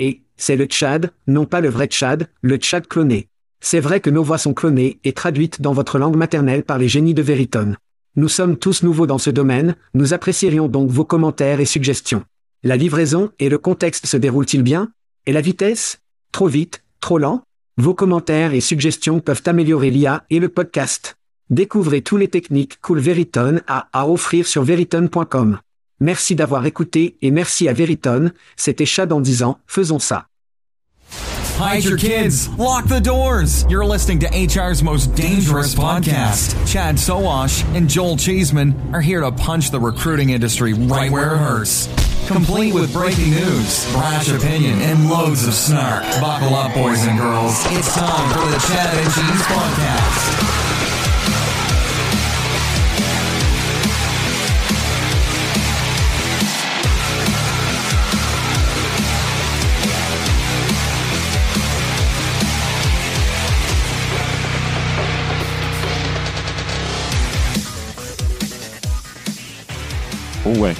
Et, c'est le Tchad, non pas le vrai Tchad, le Tchad cloné. C'est vrai que nos voix sont clonées et traduites dans votre langue maternelle par les génies de Veritone. Nous sommes tous nouveaux dans ce domaine, nous apprécierions donc vos commentaires et suggestions. La livraison et le contexte se déroulent-ils bien? Et la vitesse? Trop vite? Trop lent? Vos commentaires et suggestions peuvent améliorer l'IA et le podcast. Découvrez tous les techniques Cool Veritone a à offrir sur veritone.com. Merci d'avoir écouté et merci à Veritone, c'était Chad en disant, faisons ça. Hide your kids. Lock the doors. You're listening to HR's most dangerous podcast. Chad Soash and Joel Cheeseman are here to punch the recruiting industry right where it hurts. Complete with breaking news, brash opinion, and loads of snark. Buckle up, boys and girls. It's time for the Chad and Cheese Podcast. Ouais.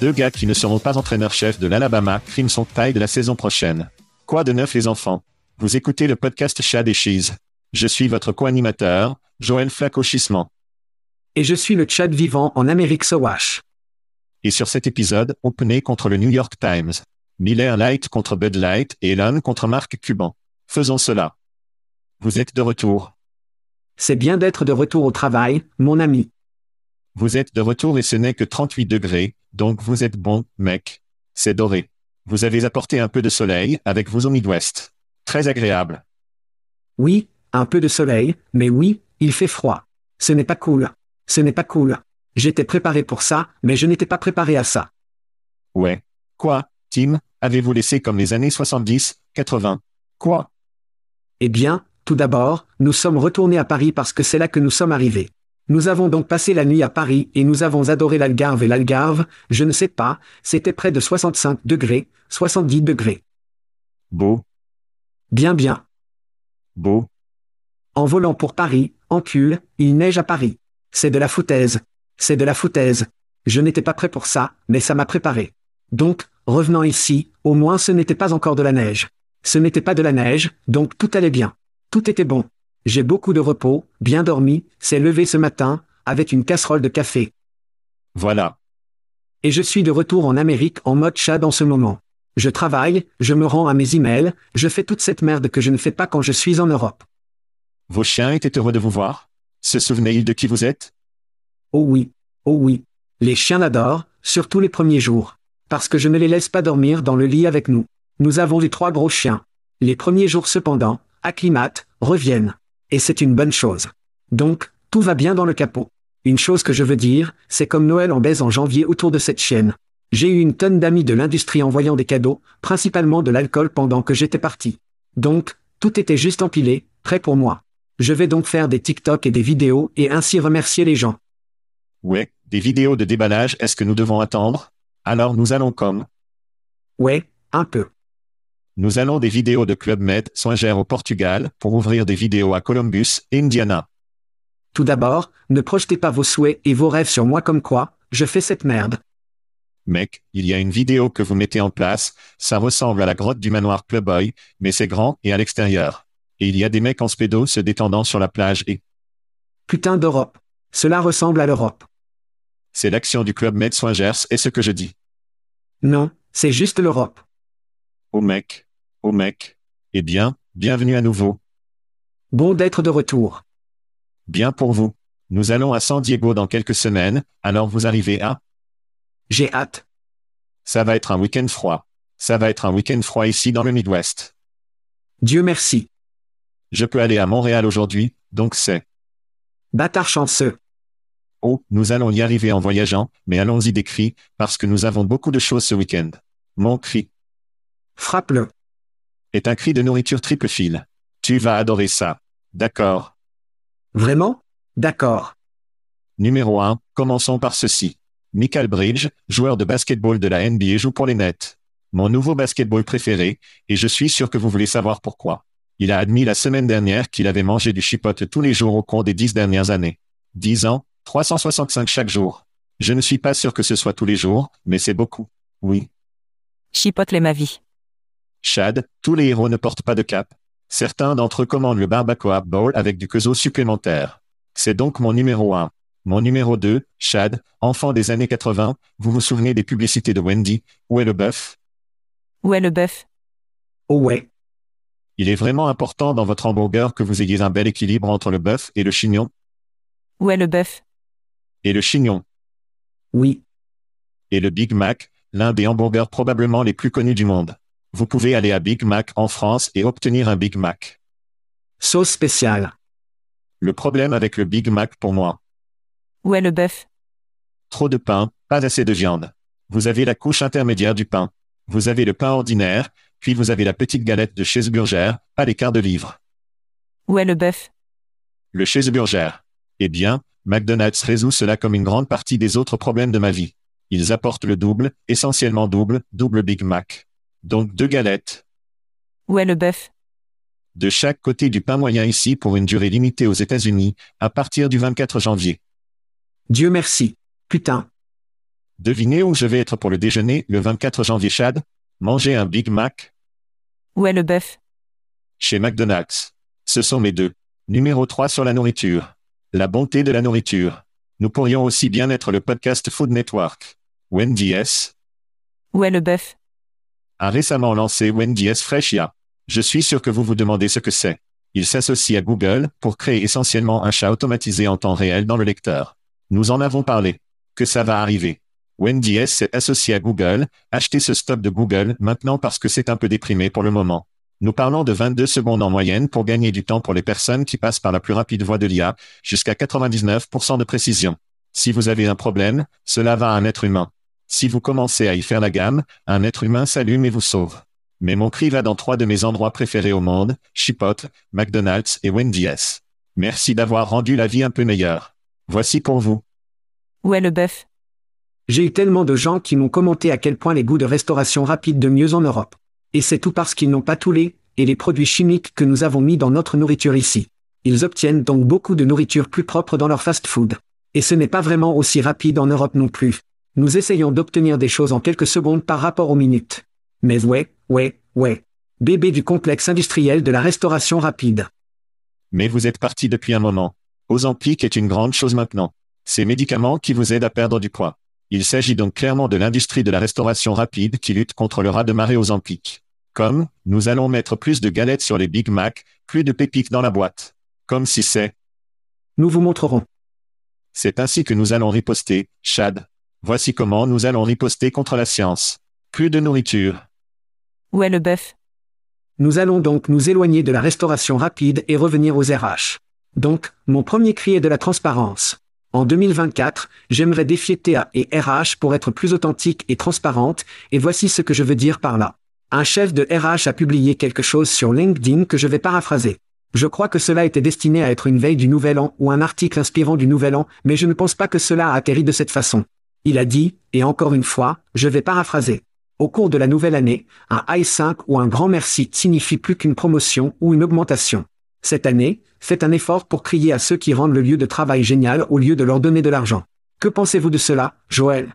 Deux gars qui ne seront pas entraîneurs-chefs de l'Alabama Crimson Tide de la saison prochaine. Quoi de neuf les enfants? Vous écoutez le podcast Chad et Cheese. Je suis votre co-animateur, Joël Flacochisement. Et je suis le Tchad vivant en Amérique Sowash. Et sur cet épisode, on contre le New York Times. Miller Light contre Bud Light et Elon contre Marc Cuban. Faisons cela. Vous êtes de retour. C'est bien d'être de retour au travail, mon ami. Vous êtes de retour et ce n'est que 38 degrés, donc vous êtes bon, mec. C'est doré. Vous avez apporté un peu de soleil avec vos au Midwest. Très agréable. Oui, un peu de soleil, mais oui, il fait froid. Ce n'est pas cool. Ce n'est pas cool. J'étais préparé pour ça, mais je n'étais pas préparé à ça. Ouais. Quoi, Tim, avez-vous laissé comme les années 70, 80 Quoi? Eh bien, tout d'abord, nous sommes retournés à Paris parce que c'est là que nous sommes arrivés. Nous avons donc passé la nuit à Paris et nous avons adoré l'Algarve et l'Algarve, je ne sais pas, c'était près de 65 degrés, 70 degrés. Beau. Bien bien. Beau. En volant pour Paris, en cul, il neige à Paris. C'est de la foutaise. C'est de la foutaise. Je n'étais pas prêt pour ça, mais ça m'a préparé. Donc, revenant ici, au moins ce n'était pas encore de la neige. Ce n'était pas de la neige, donc tout allait bien. Tout était bon. J'ai beaucoup de repos, bien dormi, s'est levé ce matin, avec une casserole de café. Voilà. Et je suis de retour en Amérique en mode chat en ce moment. Je travaille, je me rends à mes emails, je fais toute cette merde que je ne fais pas quand je suis en Europe. Vos chiens étaient heureux de vous voir Se souvenaient-ils de qui vous êtes? Oh oui, oh oui. Les chiens l'adorent, surtout les premiers jours. Parce que je ne les laisse pas dormir dans le lit avec nous. Nous avons les trois gros chiens. Les premiers jours cependant, acclimatent, reviennent. Et c'est une bonne chose. Donc, tout va bien dans le capot. Une chose que je veux dire, c'est comme Noël en baise en janvier autour de cette chienne. J'ai eu une tonne d'amis de l'industrie envoyant des cadeaux, principalement de l'alcool pendant que j'étais parti. Donc, tout était juste empilé, prêt pour moi. Je vais donc faire des TikTok et des vidéos et ainsi remercier les gens. Ouais, des vidéos de déballage, est-ce que nous devons attendre? Alors nous allons comme Ouais, un peu. Nous allons des vidéos de Club Med Soinger au Portugal pour ouvrir des vidéos à Columbus, Indiana. Tout d'abord, ne projetez pas vos souhaits et vos rêves sur moi comme quoi, je fais cette merde. Mec, il y a une vidéo que vous mettez en place, ça ressemble à la grotte du manoir Club Boy, mais c'est grand et à l'extérieur. Et il y a des mecs en spédo se détendant sur la plage et... Putain d'Europe. Cela ressemble à l'Europe. C'est l'action du Club Med Soingers et ce que je dis. Non, c'est juste l'Europe. Oh mec, Oh mec. Eh bien, bienvenue à nouveau. Bon d'être de retour. Bien pour vous. Nous allons à San Diego dans quelques semaines, alors vous arrivez à J'ai hâte. Ça va être un week-end froid. Ça va être un week-end froid ici dans le Midwest. Dieu merci. Je peux aller à Montréal aujourd'hui, donc c'est. Bâtard chanceux. Oh, nous allons y arriver en voyageant, mais allons-y des cris, parce que nous avons beaucoup de choses ce week-end. Mon cri. Frappe-le est un cri de nourriture triple fil. Tu vas adorer ça. D'accord. Vraiment? D'accord. Numéro 1, commençons par ceci. Michael Bridge, joueur de basketball de la NBA, joue pour les Nets. Mon nouveau basketball préféré, et je suis sûr que vous voulez savoir pourquoi. Il a admis la semaine dernière qu'il avait mangé du chipote tous les jours au cours des dix dernières années. Dix ans, 365 chaque jour. Je ne suis pas sûr que ce soit tous les jours, mais c'est beaucoup. Oui. Chipotle ma vie. Chad, tous les héros ne portent pas de cap. Certains d'entre eux commandent le barbacoa bowl avec du queso supplémentaire. C'est donc mon numéro 1. Mon numéro 2, Chad, enfant des années 80, vous vous souvenez des publicités de Wendy, où est le bœuf? Où est le bœuf? Oh ouais. Il est vraiment important dans votre hamburger que vous ayez un bel équilibre entre le bœuf et le chignon Où est le bœuf? Et le chignon. Oui. Et le Big Mac, l'un des hamburgers probablement les plus connus du monde. Vous pouvez aller à Big Mac en France et obtenir un Big Mac. Sauce spéciale. Le problème avec le Big Mac pour moi. Où est le bœuf? Trop de pain, pas assez de viande. Vous avez la couche intermédiaire du pain. Vous avez le pain ordinaire, puis vous avez la petite galette de cheeseburger, pas les quarts de livre. Où est le bœuf? Le cheeseburger. Eh bien, McDonald's résout cela comme une grande partie des autres problèmes de ma vie. Ils apportent le double, essentiellement double, double Big Mac. Donc deux galettes. Où est le bœuf? De chaque côté du pain moyen ici pour une durée limitée aux États-Unis, à partir du 24 janvier. Dieu merci. Putain. Devinez où je vais être pour le déjeuner le 24 janvier Chad? Manger un Big Mac? Où est le bœuf? Chez McDonald's. Ce sont mes deux. Numéro 3 sur la nourriture. La bonté de la nourriture. Nous pourrions aussi bien être le podcast Food Network. Wendy S. Où est le bœuf? A récemment lancé Wendy S. Freshia. Je suis sûr que vous vous demandez ce que c'est. Il s'associe à Google pour créer essentiellement un chat automatisé en temps réel dans le lecteur. Nous en avons parlé. Que ça va arriver? Wendy S s'est associé à Google, achetez ce stop de Google maintenant parce que c'est un peu déprimé pour le moment. Nous parlons de 22 secondes en moyenne pour gagner du temps pour les personnes qui passent par la plus rapide voie de l'IA, jusqu'à 99% de précision. Si vous avez un problème, cela va à un être humain. Si vous commencez à y faire la gamme, un être humain s'allume et vous sauve. Mais mon cri va dans trois de mes endroits préférés au monde, Chipotle, McDonald's et Wendy's. Merci d'avoir rendu la vie un peu meilleure. Voici pour vous. Où est le bœuf? J'ai eu tellement de gens qui m'ont commenté à quel point les goûts de restauration rapide de mieux en Europe. Et c'est tout parce qu'ils n'ont pas tous les, et les produits chimiques que nous avons mis dans notre nourriture ici. Ils obtiennent donc beaucoup de nourriture plus propre dans leur fast-food. Et ce n'est pas vraiment aussi rapide en Europe non plus. Nous essayons d'obtenir des choses en quelques secondes par rapport aux minutes. Mais ouais, ouais, ouais. Bébé du complexe industriel de la restauration rapide. Mais vous êtes parti depuis un moment. Ozempic est une grande chose maintenant. Ces médicaments qui vous aident à perdre du poids. Il s'agit donc clairement de l'industrie de la restauration rapide qui lutte contre le raz de marée Ozempic. Comme, nous allons mettre plus de galettes sur les Big Mac, plus de pépites dans la boîte. Comme si c'est. Nous vous montrerons. C'est ainsi que nous allons riposter, Chad. Voici comment nous allons riposter contre la science. Plus de nourriture. Où est le bœuf? Nous allons donc nous éloigner de la restauration rapide et revenir aux RH. Donc, mon premier cri est de la transparence. En 2024, j'aimerais défier TA et RH pour être plus authentique et transparente, et voici ce que je veux dire par là. Un chef de RH a publié quelque chose sur LinkedIn que je vais paraphraser. Je crois que cela était destiné à être une veille du Nouvel An ou un article inspirant du Nouvel An, mais je ne pense pas que cela a atterri de cette façon. Il a dit, et encore une fois, je vais paraphraser. Au cours de la nouvelle année, un i5 ou un grand merci signifie plus qu'une promotion ou une augmentation. Cette année, faites un effort pour crier à ceux qui rendent le lieu de travail génial au lieu de leur donner de l'argent. Que pensez-vous de cela, Joël?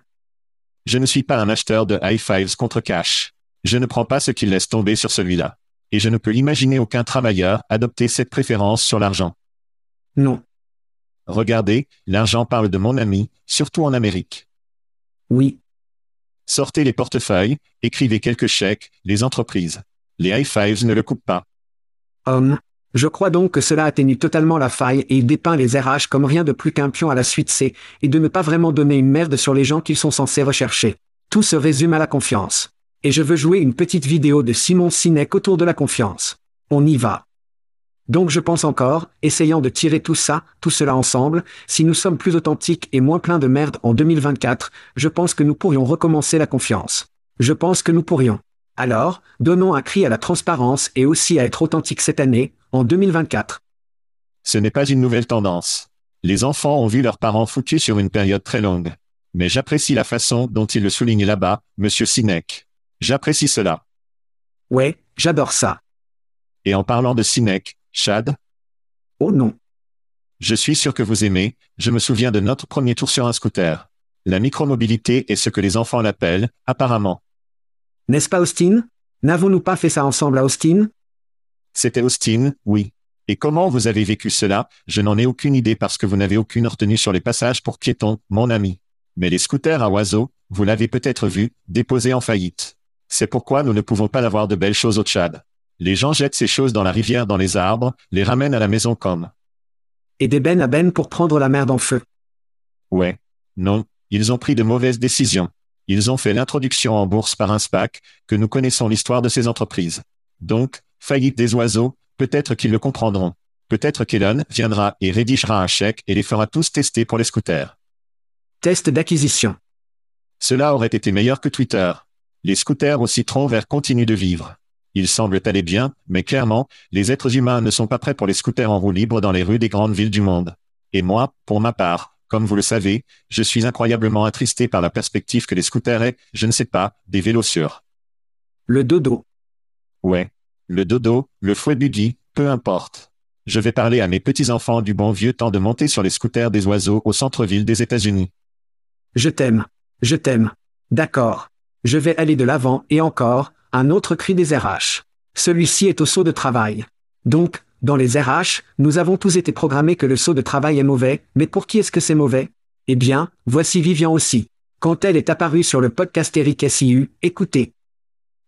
Je ne suis pas un acheteur de i5s contre cash. Je ne prends pas ce qu'il laisse tomber sur celui-là. Et je ne peux imaginer aucun travailleur adopter cette préférence sur l'argent. Non. Regardez, l'argent parle de mon ami, surtout en Amérique. Oui. Sortez les portefeuilles, écrivez quelques chèques, les entreprises. Les i5s ne le coupent pas. Homme. Je crois donc que cela atténue totalement la faille et il dépeint les RH comme rien de plus qu'un pion à la suite C, et de ne pas vraiment donner une merde sur les gens qu'ils sont censés rechercher. Tout se résume à la confiance. Et je veux jouer une petite vidéo de Simon Sinek autour de la confiance. On y va. Donc je pense encore, essayant de tirer tout ça, tout cela ensemble, si nous sommes plus authentiques et moins pleins de merde en 2024, je pense que nous pourrions recommencer la confiance. Je pense que nous pourrions. Alors, donnons un cri à la transparence et aussi à être authentique cette année, en 2024. Ce n'est pas une nouvelle tendance. Les enfants ont vu leurs parents foutus sur une période très longue. Mais j'apprécie la façon dont il le souligne là-bas, monsieur Sinek. J'apprécie cela. Ouais, j'adore ça. Et en parlant de Sinek, Chad? Oh non. Je suis sûr que vous aimez, je me souviens de notre premier tour sur un scooter. La micromobilité est ce que les enfants l'appellent, apparemment. N'est-ce pas Austin? N'avons-nous pas fait ça ensemble à Austin? C'était Austin, oui. Et comment vous avez vécu cela, je n'en ai aucune idée parce que vous n'avez aucune retenue sur les passages pour piétons, mon ami. Mais les scooters à oiseaux, vous l'avez peut-être vu, déposés en faillite. C'est pourquoi nous ne pouvons pas avoir de belles choses au Tchad. Les gens jettent ces choses dans la rivière, dans les arbres, les ramènent à la maison comme. Et d'ébène à ben pour prendre la merde en feu. Ouais. Non, ils ont pris de mauvaises décisions. Ils ont fait l'introduction en bourse par un SPAC, que nous connaissons l'histoire de ces entreprises. Donc, faillite des oiseaux, peut-être qu'ils le comprendront. Peut-être qu'Elon viendra et rédigera un chèque et les fera tous tester pour les scooters. Test d'acquisition. Cela aurait été meilleur que Twitter. Les scooters au citron vert continuent de vivre. Ils semblent aller bien, mais clairement, les êtres humains ne sont pas prêts pour les scooters en roue libre dans les rues des grandes villes du monde. Et moi, pour ma part, comme vous le savez, je suis incroyablement attristé par la perspective que les scooters aient, je ne sais pas, des vélos sûrs. Le dodo. Ouais. Le dodo, le fouet buddy, peu importe. Je vais parler à mes petits-enfants du bon vieux temps de monter sur les scooters des oiseaux au centre-ville des États-Unis. Je t'aime. Je t'aime. D'accord. Je vais aller de l'avant et encore, un autre cri des RH. Celui-ci est au saut de travail. Donc, dans les RH, nous avons tous été programmés que le saut de travail est mauvais, mais pour qui est-ce que c'est mauvais? Eh bien, voici Vivian aussi. Quand elle est apparue sur le podcast Eric SIU, écoutez.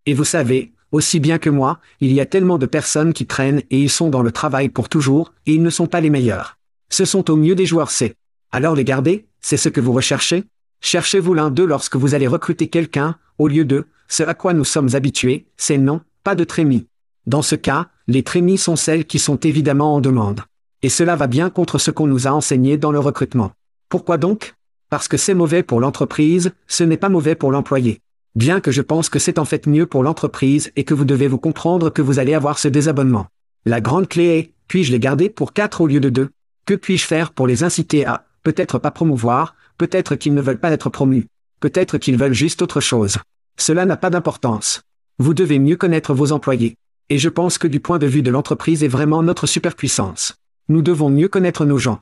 Et vous savez, aussi bien que moi, il y a tellement de personnes qui traînent et ils sont dans le travail pour toujours, et ils ne sont pas les meilleurs. Ce sont au mieux des joueurs C. Alors les garder, c'est ce que vous recherchez? Cherchez-vous l'un d'eux lorsque vous allez recruter quelqu'un, au lieu de, ce à quoi nous sommes habitués, c'est non, pas de trémies. Dans ce cas, les trémies sont celles qui sont évidemment en demande. Et cela va bien contre ce qu'on nous a enseigné dans le recrutement. Pourquoi donc? Parce que c'est mauvais pour l'entreprise, ce n'est pas mauvais pour l'employé. Bien que je pense que c'est en fait mieux pour l'entreprise et que vous devez vous comprendre que vous allez avoir ce désabonnement. La grande clé est, puis-je les garder pour quatre au lieu de deux? Que puis-je faire pour les inciter à, peut-être pas promouvoir, peut-être qu'ils ne veulent pas être promus, peut-être qu'ils veulent juste autre chose? Cela n'a pas d'importance. Vous devez mieux connaître vos employés. Et je pense que du point de vue de l'entreprise est vraiment notre superpuissance. Nous devons mieux connaître nos gens.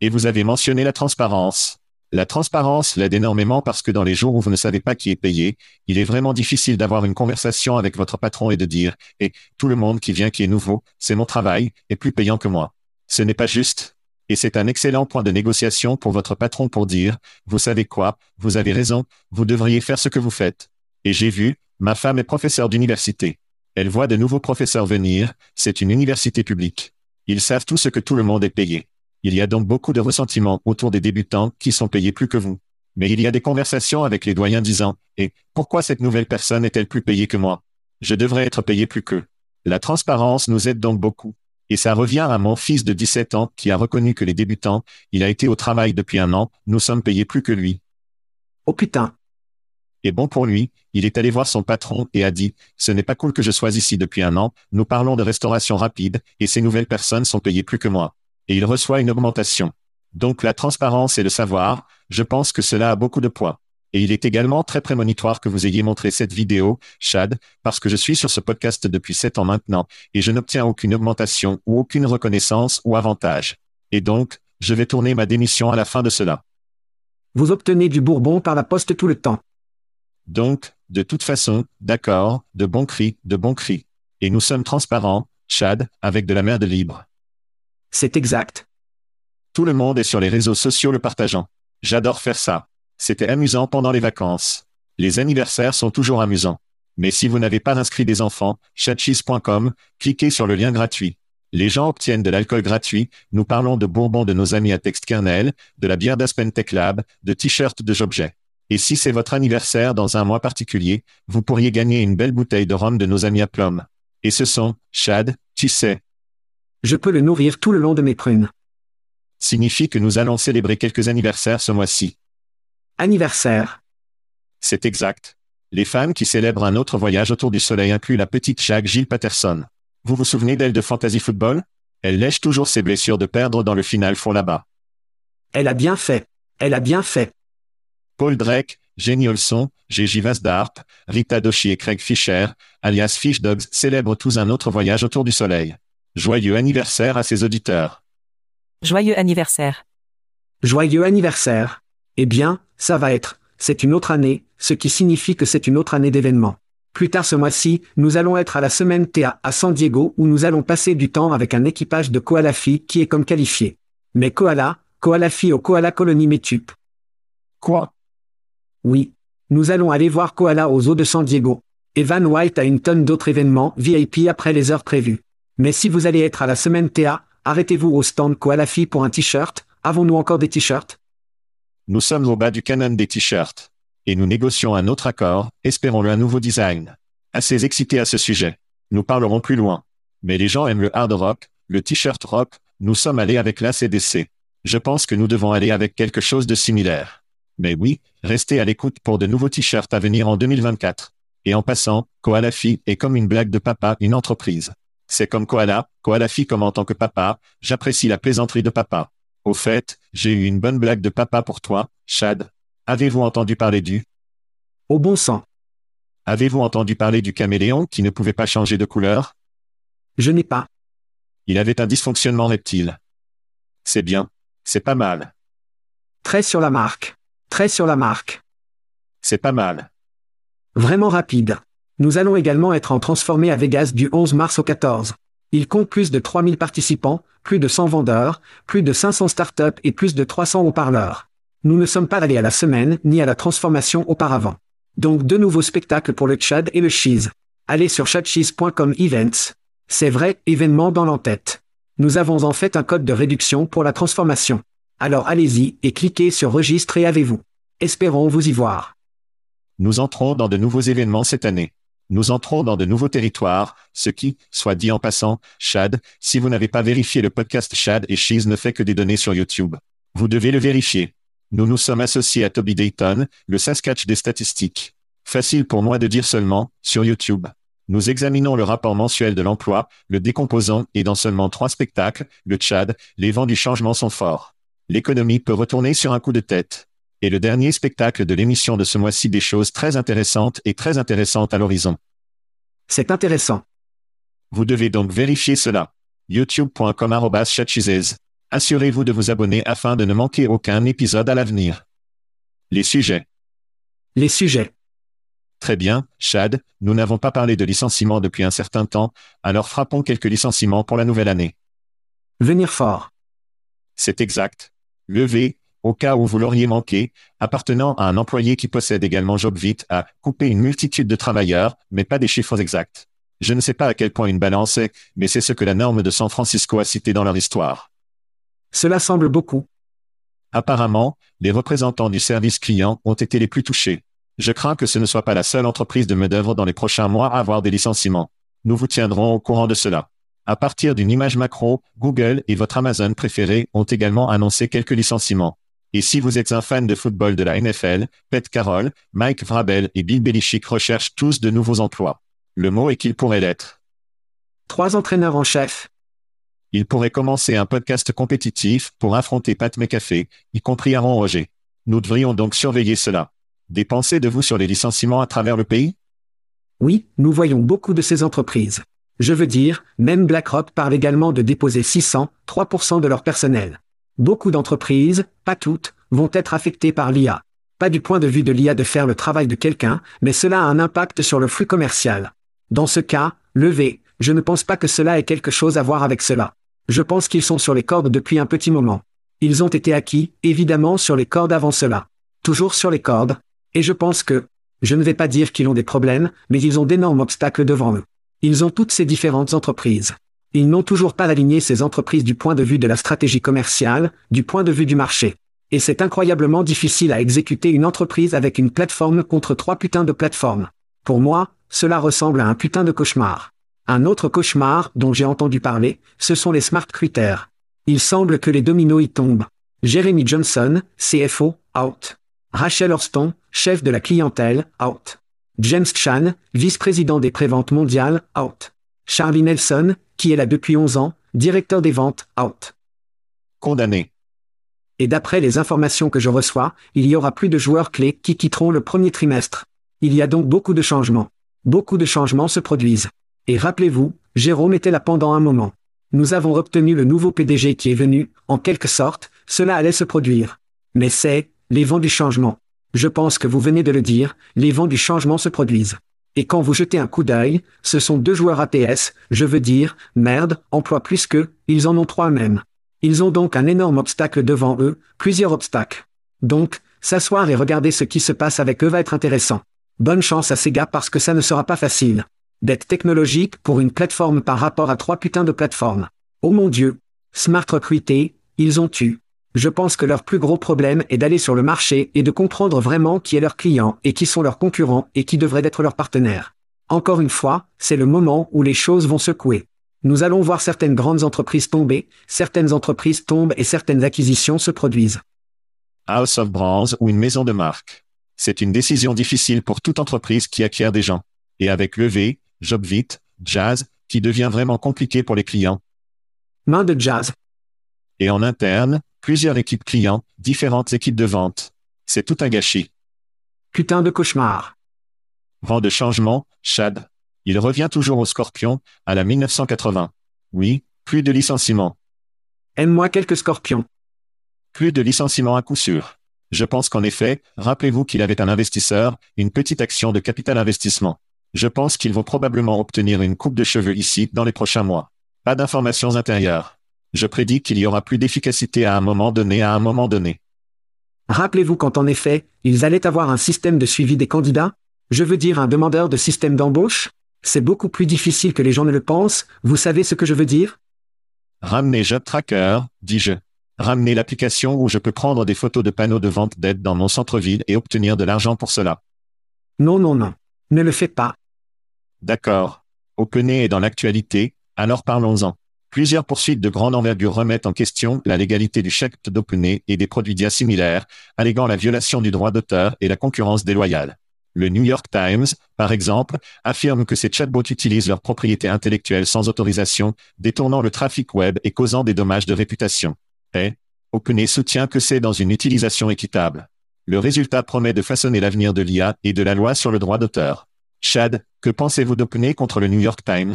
Et vous avez mentionné la transparence. La transparence l'aide énormément parce que dans les jours où vous ne savez pas qui est payé, il est vraiment difficile d'avoir une conversation avec votre patron et de dire, et tout le monde qui vient qui est nouveau, c'est mon travail, est plus payant que moi. Ce n'est pas juste. Et c'est un excellent point de négociation pour votre patron pour dire, vous savez quoi, vous avez raison, vous devriez faire ce que vous faites. Et j'ai vu, ma femme est professeure d'université. Elle voit de nouveaux professeurs venir, c'est une université publique. Ils savent tout ce que tout le monde est payé. Il y a donc beaucoup de ressentiment autour des débutants qui sont payés plus que vous. Mais il y a des conversations avec les doyens disant, et pourquoi cette nouvelle personne est-elle plus payée que moi? Je devrais être payé plus qu'eux. La transparence nous aide donc beaucoup. Et ça revient à mon fils de 17 ans qui a reconnu que les débutants, il a été au travail depuis un an, nous sommes payés plus que lui. Oh putain. Et bon pour lui, il est allé voir son patron et a dit, ce n'est pas cool que je sois ici depuis un an, nous parlons de restauration rapide, et ces nouvelles personnes sont payées plus que moi. Et il reçoit une augmentation. Donc la transparence et le savoir, je pense que cela a beaucoup de poids. Et il est également très prémonitoire que vous ayez montré cette vidéo, Chad, parce que je suis sur ce podcast depuis sept ans maintenant, et je n'obtiens aucune augmentation ou aucune reconnaissance ou avantage. Et donc, je vais tourner ma démission à la fin de cela. Vous obtenez du bourbon par la poste tout le temps. Donc, de toute façon, d'accord, de bons cris, de bons cris. Et nous sommes transparents, Chad, avec de la merde libre. C'est exact. Tout le monde est sur les réseaux sociaux le partageant. J'adore faire ça. C'était amusant pendant les vacances. Les anniversaires sont toujours amusants. Mais si vous n'avez pas inscrit des enfants, chatcheese.com, cliquez sur le lien gratuit. Les gens obtiennent de l'alcool gratuit, nous parlons de bourbons de nos amis à Text Kernel, de la bière d'Aspen Tech Lab, de t-shirts de Jobjet. Et si c'est votre anniversaire dans un mois particulier, vous pourriez gagner une belle bouteille de rhum de nos amis à Plum. Et ce sont, Chad, tu sais. Je peux le nourrir tout le long de mes prunes. Signifie que nous allons célébrer quelques anniversaires ce mois-ci. Anniversaire. C'est exact. Les femmes qui célèbrent un autre voyage autour du soleil incluent la petite Jacques Gilles Patterson. Vous vous souvenez d'elle de Fantasy Football? Elle lèche toujours ses blessures de perdre dans le final fond là-bas. Elle a bien fait. Elle a bien fait. Paul Drake, Jenny Olson, Gigi Vasdarp, Rita Doshi et Craig Fisher, alias Fish Dogs, célèbrent tous un autre voyage autour du soleil. Joyeux anniversaire à ses auditeurs. Joyeux anniversaire. Joyeux anniversaire. Eh bien, ça va être, c'est une autre année, ce qui signifie que c'est une autre année d'événements. Plus tard ce mois-ci, nous allons être à la semaine TA à San Diego où nous allons passer du temps avec un équipage de Koalafi qui est comme qualifié. Mais Koala, Koalafi au Koala Colony Metup. Quoi? Oui. Nous allons aller voir Koala aux eaux de San Diego. Evan White a une tonne d'autres événements VIP après les heures prévues. Mais si vous allez être à la semaine TA, arrêtez-vous au stand Koalafi pour un t-shirt. Avons-nous encore des t-shirts? Nous sommes au bas du canon des t-shirts. Et nous négocions un autre accord, espérons-le un nouveau design. Assez excité à ce sujet. Nous parlerons plus loin. Mais les gens aiment le hard rock, le t-shirt rock, nous sommes allés avec la CDC. Je pense que nous devons aller avec quelque chose de similaire. Mais oui, restez à l'écoute pour de nouveaux t-shirts à venir en 2024. Et en passant, Koalafi est comme une blague de papa, une entreprise. C'est comme Koala, Koalafi comme en tant que papa, j'apprécie la plaisanterie de papa. Au fait, j'ai eu une bonne blague de papa pour toi, Chad. Avez-vous entendu parler du Au bon sang. Avez-vous entendu parler du caméléon qui ne pouvait pas changer de couleur? Je n'ai pas. Il avait un dysfonctionnement reptile. C'est bien. C'est pas mal. Très sur la marque. Très sur la marque. C'est pas mal. Vraiment rapide. Nous allons également être en transformé à Vegas du 11 mars au 14. Il compte plus de 3000 participants, plus de 100 vendeurs, plus de 500 startups et plus de 300 haut-parleurs. Nous ne sommes pas allés à la semaine ni à la transformation auparavant. Donc deux nouveaux spectacles pour le Tchad et le Cheese. Allez sur chatcheese.com events. C'est vrai, événement dans l'entête. Nous avons en fait un code de réduction pour la transformation. Alors allez-y et cliquez sur registre et avez-vous. Espérons vous y voir. Nous entrons dans de nouveaux événements cette année. Nous entrons dans de nouveaux territoires, ce qui, soit dit en passant, Chad, si vous n'avez pas vérifié le podcast Chad et Cheese ne fait que des données sur YouTube. Vous devez le vérifier. Nous nous sommes associés à Toby Dayton, le Saskatch des statistiques. Facile pour moi de dire seulement, sur YouTube. Nous examinons le rapport mensuel de l'emploi, le décomposant, et dans seulement trois spectacles, le Tchad, les vents du changement sont forts. L'économie peut retourner sur un coup de tête. Et le dernier spectacle de l'émission de ce mois-ci des choses très intéressantes et très intéressantes à l'horizon. C'est intéressant. Vous devez donc vérifier cela. youtube.com. Assurez-vous de vous abonner afin de ne manquer aucun épisode à l'avenir. Les sujets. Les sujets. Très bien, Chad, nous n'avons pas parlé de licenciement depuis un certain temps, alors frappons quelques licenciements pour la nouvelle année. Venir fort. C'est exact. Levé, au cas où vous l'auriez manqué, appartenant à un employé qui possède également JobVit a coupé une multitude de travailleurs, mais pas des chiffres exacts. Je ne sais pas à quel point une balance est, mais c'est ce que la norme de San Francisco a cité dans leur histoire. Cela semble beaucoup. Apparemment, les représentants du service client ont été les plus touchés. Je crains que ce ne soit pas la seule entreprise de main-d'œuvre dans les prochains mois à avoir des licenciements. Nous vous tiendrons au courant de cela. À partir d'une image macro, Google et votre Amazon préféré ont également annoncé quelques licenciements. Et si vous êtes un fan de football de la NFL, Pete Carroll, Mike Vrabel et Bill Belichick recherchent tous de nouveaux emplois. Le mot est qu'il pourrait l'être? Trois entraîneurs en chef. Il pourrait commencer un podcast compétitif pour affronter Pat McAfee, y compris Aaron Roger. Nous devrions donc surveiller cela. Des pensées de vous sur les licenciements à travers le pays? Oui, nous voyons beaucoup de ces entreprises. Je veux dire, même BlackRock parle également de déposer 600, 3% de leur personnel. Beaucoup d'entreprises, pas toutes, vont être affectées par l'IA. Pas du point de vue de l'IA de faire le travail de quelqu'un, mais cela a un impact sur le flux commercial. Dans ce cas, levé, je ne pense pas que cela ait quelque chose à voir avec cela. Je pense qu'ils sont sur les cordes depuis un petit moment. Ils ont été acquis, évidemment, sur les cordes avant cela. Toujours sur les cordes. Et je pense que, je ne vais pas dire qu'ils ont des problèmes, mais ils ont d'énormes obstacles devant eux. Ils ont toutes ces différentes entreprises. Ils n'ont toujours pas aligné ces entreprises du point de vue de la stratégie commerciale, du point de vue du marché. Et c'est incroyablement difficile à exécuter une entreprise avec une plateforme contre trois putains de plateformes. Pour moi, cela ressemble à un putain de cauchemar. Un autre cauchemar dont j'ai entendu parler, ce sont les smart critères. Il semble que les dominos y tombent. Jeremy Johnson, CFO, out. Rachel Horston, chef de la clientèle, out. James Chan, vice-président des préventes mondiales, out. Charlie Nelson, qui est là depuis 11 ans, directeur des ventes, out. Condamné. Et d'après les informations que je reçois, il y aura plus de joueurs clés qui quitteront le premier trimestre. Il y a donc beaucoup de changements. Beaucoup de changements se produisent. Et rappelez-vous, Jérôme était là pendant un moment. Nous avons obtenu le nouveau PDG qui est venu, en quelque sorte, cela allait se produire. Mais c'est, les vents du changement. Je pense que vous venez de le dire, les vents du changement se produisent. Et quand vous jetez un coup d'œil, ce sont deux joueurs ATS, je veux dire, merde, emploi plus que, ils en ont trois même. Ils ont donc un énorme obstacle devant eux, plusieurs obstacles. Donc, s'asseoir et regarder ce qui se passe avec eux va être intéressant. Bonne chance à ces gars parce que ça ne sera pas facile. D'être technologique pour une plateforme par rapport à trois putains de plateformes. Oh mon dieu. Smart Recruité, ils ont eu. Je pense que leur plus gros problème est d'aller sur le marché et de comprendre vraiment qui est leur client et qui sont leurs concurrents et qui devraient être leurs partenaires. Encore une fois, c'est le moment où les choses vont secouer. Nous allons voir certaines grandes entreprises tomber, certaines entreprises tombent et certaines acquisitions se produisent. House of Brands ou une maison de marque. C'est une décision difficile pour toute entreprise qui acquiert des gens. Et avec Levé, Jobvit, Jazz, qui devient vraiment compliqué pour les clients. Main de Jazz. Et en interne, plusieurs équipes clients, différentes équipes de vente. C'est tout un gâchis. Putain de cauchemar. Vent de changement, Chad. Il revient toujours au scorpion, à la 1980. Oui, plus de licenciements. Aime-moi quelques scorpions. Plus de licenciements à coup sûr. Je pense qu'en effet, rappelez-vous qu'il avait un investisseur, une petite action de capital investissement. Je pense qu'ils vont probablement obtenir une coupe de cheveux ici dans les prochains mois. Pas d'informations intérieures. Je prédis qu'il y aura plus d'efficacité à un moment donné à un moment donné. Rappelez-vous quand en effet, ils allaient avoir un système de suivi des candidats? Je veux dire un demandeur de système d'embauche? C'est beaucoup plus difficile que les gens ne le pensent, vous savez ce que je veux dire? Ramenez Job Tracker, dis-je. Ramener l'application où je peux prendre des photos de panneaux de vente d'aide dans mon centre-ville et obtenir de l'argent pour cela. Non, non, non. Ne le faites pas. D'accord. OpenAI est dans l'actualité, alors parlons-en. Plusieurs poursuites de grande envergure remettent en question la légalité du chèque d'OpenAI et des produits similaires, alléguant la violation du droit d'auteur et la concurrence déloyale. Le New York Times, par exemple, affirme que ces chatbots utilisent leurs propriétés intellectuelles sans autorisation, détournant le trafic web et causant des dommages de réputation. Et, OpenAI soutient que c'est dans une utilisation équitable. Le résultat promet de façonner l'avenir de l'IA et de la loi sur le droit d'auteur. Chad, que pensez-vous d'OpenAI contre le New York Times?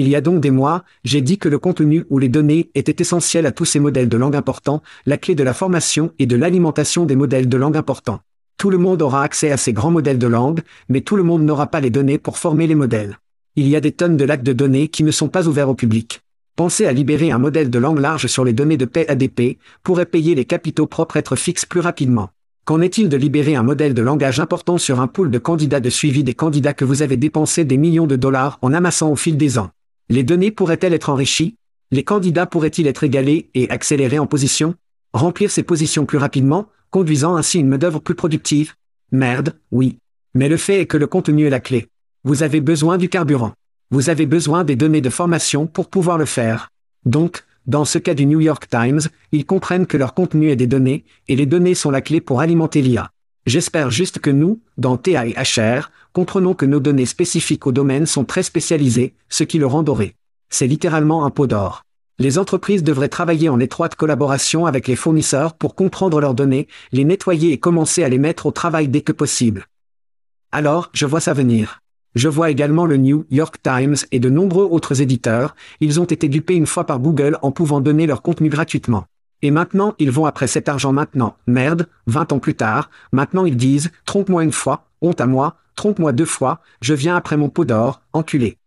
Il y a donc des mois, j'ai dit que le contenu ou les données étaient essentiels à tous ces modèles de langue importants, la clé de la formation et de l'alimentation des modèles de langue importants. Tout le monde aura accès à ces grands modèles de langue, mais tout le monde n'aura pas les données pour former les modèles. Il y a des tonnes de lacs de données qui ne sont pas ouverts au public. Penser à libérer un modèle de langue large sur les données de paix ADP pourrait payer les capitaux propres être fixes plus rapidement. Qu'en est-il de libérer un modèle de langage important sur un pool de candidats de suivi des candidats que vous avez dépensé des millions de dollars en amassant au fil des ans? Les données pourraient-elles être enrichies? Les candidats pourraient-ils être égalés et accélérés en position? Remplir ces positions plus rapidement, conduisant ainsi une main-d'œuvre plus productive? Merde, oui. Mais le fait est que le contenu est la clé. Vous avez besoin du carburant. Vous avez besoin des données de formation pour pouvoir le faire. Donc, dans ce cas du New York Times, ils comprennent que leur contenu est des données, et les données sont la clé pour alimenter l'IA. J'espère juste que nous, dans TA et HR, comprenons que nos données spécifiques au domaine sont très spécialisées, ce qui le rend doré. C'est littéralement un pot d'or. Les entreprises devraient travailler en étroite collaboration avec les fournisseurs pour comprendre leurs données, les nettoyer et commencer à les mettre au travail dès que possible. Alors, je vois ça venir. Je vois également le New York Times et de nombreux autres éditeurs, ils ont été dupés une fois par Google en pouvant donner leur contenu gratuitement. Et maintenant, ils vont après cet argent maintenant. Merde, 20 ans plus tard, maintenant ils disent, trompe-moi une fois, honte à moi, trompe-moi deux fois, je viens après mon pot d'or, enculé.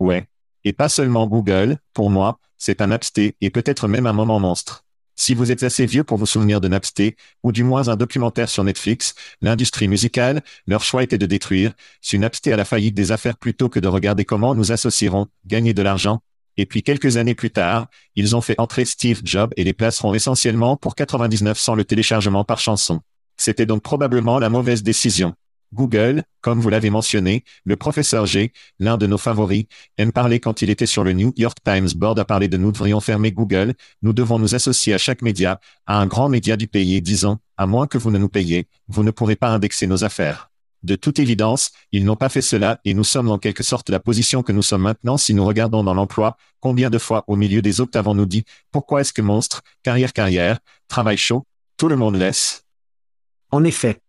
Ouais. Et pas seulement Google, pour moi, c'est un absté et peut-être même un moment monstre. Si vous êtes assez vieux pour vous souvenir de Napster, ou du moins un documentaire sur Netflix, l'industrie musicale, leur choix était de détruire, si Napster à la faillite des affaires plutôt que de regarder comment nous associerons, gagner de l'argent. Et puis quelques années plus tard, ils ont fait entrer Steve Jobs et les placeront essentiellement pour 99 sans le téléchargement par chanson. C'était donc probablement la mauvaise décision. Google, comme vous l'avez mentionné, le professeur G, l'un de nos favoris, aime parler quand il était sur le New York Times Board à parler de nous devrions fermer Google, nous devons nous associer à chaque média, à un grand média du pays disant, à moins que vous ne nous payiez, vous ne pourrez pas indexer nos affaires. De toute évidence, ils n'ont pas fait cela et nous sommes en quelque sorte la position que nous sommes maintenant si nous regardons dans l'emploi, combien de fois au milieu des octaves avons-nous dit, pourquoi est-ce que monstre, carrière carrière, travail chaud, tout le monde laisse? En effet,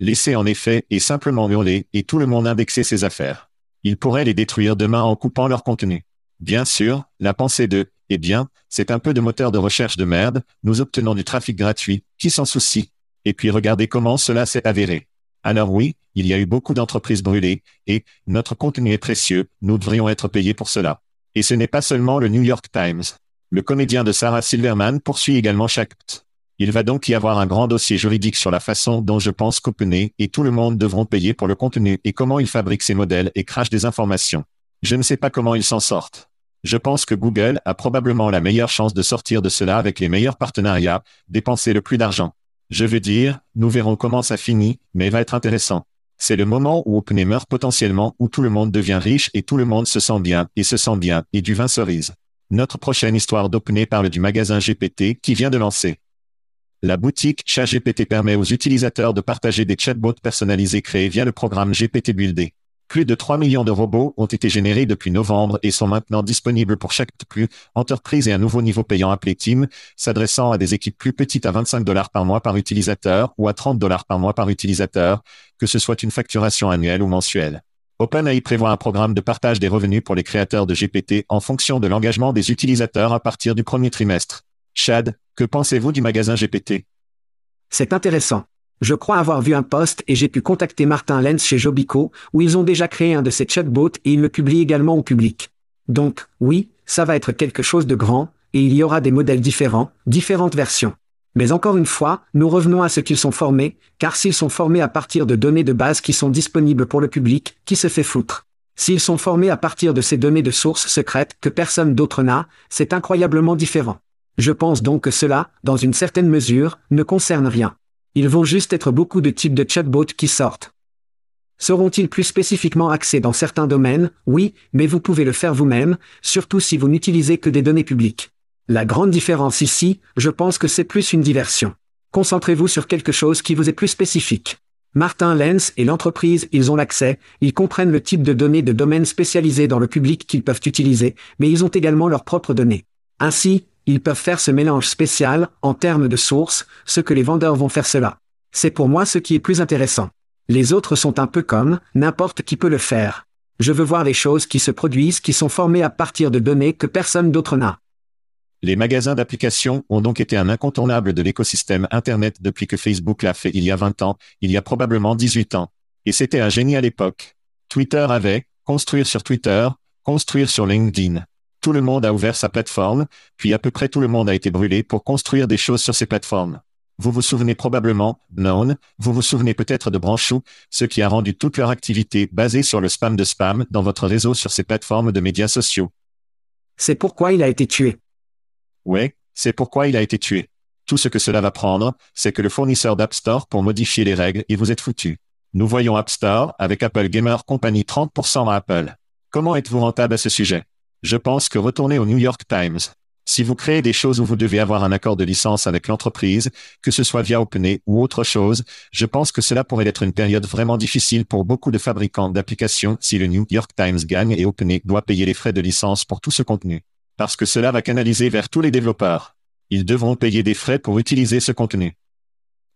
Laisser en effet et simplement hurler et tout le monde indexer ses affaires. Ils pourraient les détruire demain en coupant leur contenu. Bien sûr, la pensée de eh bien, c'est un peu de moteur de recherche de merde, nous obtenons du trafic gratuit, qui s'en soucie Et puis regardez comment cela s'est avéré. Alors oui, il y a eu beaucoup d'entreprises brûlées, et, notre contenu est précieux, nous devrions être payés pour cela. Et ce n'est pas seulement le New York Times. Le comédien de Sarah Silverman poursuit également chaque il va donc y avoir un grand dossier juridique sur la façon dont je pense qu'OpenAI et tout le monde devront payer pour le contenu et comment ils fabriquent ces modèles et crachent des informations. Je ne sais pas comment ils s'en sortent. Je pense que Google a probablement la meilleure chance de sortir de cela avec les meilleurs partenariats, dépenser le plus d'argent. Je veux dire, nous verrons comment ça finit, mais va être intéressant. C'est le moment où OpenAI meurt potentiellement, où tout le monde devient riche et tout le monde se sent bien, et se sent bien, et du vin cerise. Notre prochaine histoire d'OpenAI parle du magasin GPT qui vient de lancer. La boutique ChatGPT permet aux utilisateurs de partager des chatbots personnalisés créés via le programme GPT Buildé. Plus de 3 millions de robots ont été générés depuis novembre et sont maintenant disponibles pour chaque entreprise et un nouveau niveau payant appelé Team, s'adressant à des équipes plus petites à 25 dollars par mois par utilisateur ou à 30 dollars par mois par utilisateur, que ce soit une facturation annuelle ou mensuelle. OpenAI prévoit un programme de partage des revenus pour les créateurs de GPT en fonction de l'engagement des utilisateurs à partir du premier trimestre. Chad, que pensez-vous du magasin GPT C'est intéressant. Je crois avoir vu un post et j'ai pu contacter Martin Lenz chez Jobico, où ils ont déjà créé un de ces chatbots et ils le publient également au public. Donc, oui, ça va être quelque chose de grand, et il y aura des modèles différents, différentes versions. Mais encore une fois, nous revenons à ce qu'ils sont formés, car s'ils sont formés à partir de données de base qui sont disponibles pour le public, qui se fait foutre? S'ils sont formés à partir de ces données de sources secrètes que personne d'autre n'a, c'est incroyablement différent. Je pense donc que cela, dans une certaine mesure, ne concerne rien. Ils vont juste être beaucoup de types de chatbots qui sortent. Seront-ils plus spécifiquement axés dans certains domaines? Oui, mais vous pouvez le faire vous-même, surtout si vous n'utilisez que des données publiques. La grande différence ici, je pense que c'est plus une diversion. Concentrez-vous sur quelque chose qui vous est plus spécifique. Martin Lenz et l'entreprise, ils ont l'accès, ils comprennent le type de données de domaines spécialisés dans le public qu'ils peuvent utiliser, mais ils ont également leurs propres données. Ainsi, ils peuvent faire ce mélange spécial, en termes de sources, ce que les vendeurs vont faire cela. C'est pour moi ce qui est plus intéressant. Les autres sont un peu comme, n'importe qui peut le faire. Je veux voir les choses qui se produisent qui sont formées à partir de données que personne d'autre n'a. Les magasins d'applications ont donc été un incontournable de l'écosystème Internet depuis que Facebook l'a fait il y a 20 ans, il y a probablement 18 ans. Et c'était un génie à l'époque. Twitter avait, construire sur Twitter, construire sur LinkedIn tout le monde a ouvert sa plateforme, puis à peu près tout le monde a été brûlé pour construire des choses sur ces plateformes. Vous vous souvenez probablement, non, vous vous souvenez peut-être de Branchou, ce qui a rendu toute leur activité basée sur le spam de spam dans votre réseau sur ces plateformes de médias sociaux. C'est pourquoi il a été tué. Oui, c'est pourquoi il a été tué. Tout ce que cela va prendre, c'est que le fournisseur d'App Store pour modifier les règles et vous êtes foutu. Nous voyons App Store avec Apple Gamer Company 30% à Apple. Comment êtes-vous rentable à ce sujet? Je pense que retourner au New York Times. Si vous créez des choses où vous devez avoir un accord de licence avec l'entreprise, que ce soit via OpenAI ou autre chose, je pense que cela pourrait être une période vraiment difficile pour beaucoup de fabricants d'applications si le New York Times gagne et OpenAI doit payer les frais de licence pour tout ce contenu. Parce que cela va canaliser vers tous les développeurs. Ils devront payer des frais pour utiliser ce contenu.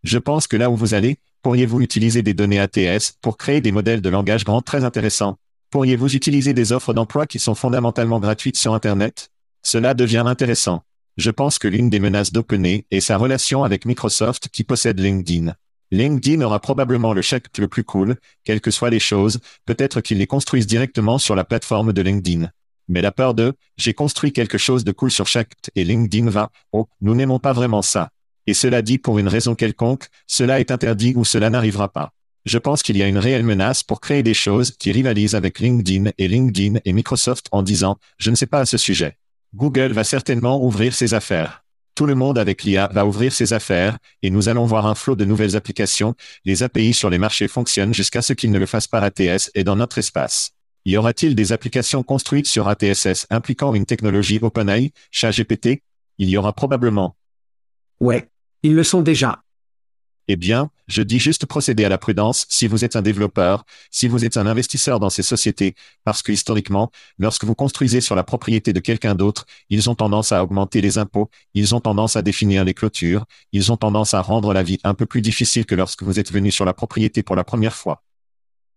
Je pense que là où vous allez, pourriez-vous utiliser des données ATS pour créer des modèles de langage grand très intéressants, Pourriez-vous utiliser des offres d'emploi qui sont fondamentalement gratuites sur Internet? Cela devient intéressant. Je pense que l'une des menaces d'OpenAI est sa relation avec Microsoft qui possède LinkedIn. LinkedIn aura probablement le chèque le plus cool, quelles que soient les choses, peut-être qu'ils les construisent directement sur la plateforme de LinkedIn. Mais la peur de j'ai construit quelque chose de cool sur chaque et LinkedIn va oh nous n'aimons pas vraiment ça. Et cela dit pour une raison quelconque, cela est interdit ou cela n'arrivera pas. Je pense qu'il y a une réelle menace pour créer des choses qui rivalisent avec LinkedIn et LinkedIn et Microsoft en disant, je ne sais pas à ce sujet. Google va certainement ouvrir ses affaires. Tout le monde avec l'IA va ouvrir ses affaires, et nous allons voir un flot de nouvelles applications. Les API sur les marchés fonctionnent jusqu'à ce qu'ils ne le fassent par ATS et dans notre espace. Y aura-t-il des applications construites sur ATSS impliquant une technologie OpenAI, ChatGPT? Il y aura probablement. Ouais, ils le sont déjà. Eh bien, je dis juste procéder à la prudence si vous êtes un développeur, si vous êtes un investisseur dans ces sociétés, parce que historiquement, lorsque vous construisez sur la propriété de quelqu'un d'autre, ils ont tendance à augmenter les impôts, ils ont tendance à définir les clôtures, ils ont tendance à rendre la vie un peu plus difficile que lorsque vous êtes venu sur la propriété pour la première fois.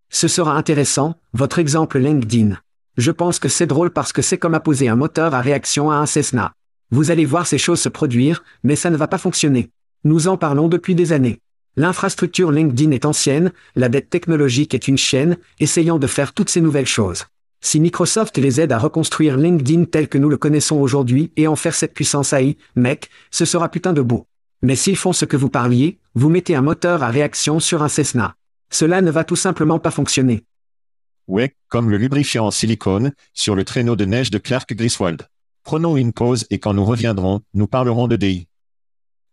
Ce sera intéressant, votre exemple LinkedIn. Je pense que c'est drôle parce que c'est comme apposer un moteur à réaction à un Cessna. Vous allez voir ces choses se produire, mais ça ne va pas fonctionner. Nous en parlons depuis des années. L'infrastructure LinkedIn est ancienne, la dette technologique est une chaîne, essayant de faire toutes ces nouvelles choses. Si Microsoft les aide à reconstruire LinkedIn tel que nous le connaissons aujourd'hui et en faire cette puissance AI, mec, ce sera putain de beau. Mais s'ils font ce que vous parliez, vous mettez un moteur à réaction sur un Cessna. Cela ne va tout simplement pas fonctionner. Ouais, comme le lubrifiant en silicone, sur le traîneau de neige de Clark Griswold. Prenons une pause et quand nous reviendrons, nous parlerons de DI.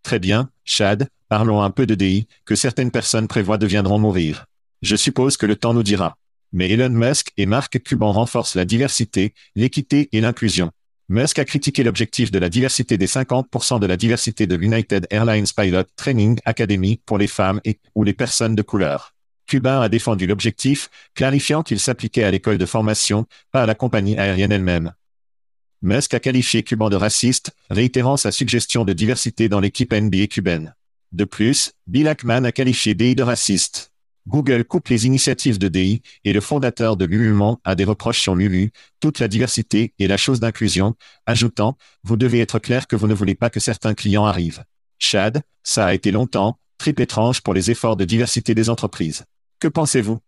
Très bien, Chad, parlons un peu de DI, que certaines personnes prévoient deviendront mourir. Je suppose que le temps nous dira. Mais Elon Musk et Mark Cuban renforcent la diversité, l'équité et l'inclusion. Musk a critiqué l'objectif de la diversité des 50% de la diversité de l'United Airlines Pilot Training Academy pour les femmes et ou les personnes de couleur. Cuban a défendu l'objectif, clarifiant qu'il s'appliquait à l'école de formation, pas à la compagnie aérienne elle-même. Musk a qualifié Cuban de raciste, réitérant sa suggestion de diversité dans l'équipe NBA cubaine. De plus, Bill Ackman a qualifié DI de raciste. Google coupe les initiatives de DI et le fondateur de Lululemon a des reproches sur Lulu, toute la diversité et la chose d'inclusion, ajoutant, vous devez être clair que vous ne voulez pas que certains clients arrivent. Chad, ça a été longtemps, très étrange pour les efforts de diversité des entreprises. Que pensez-vous?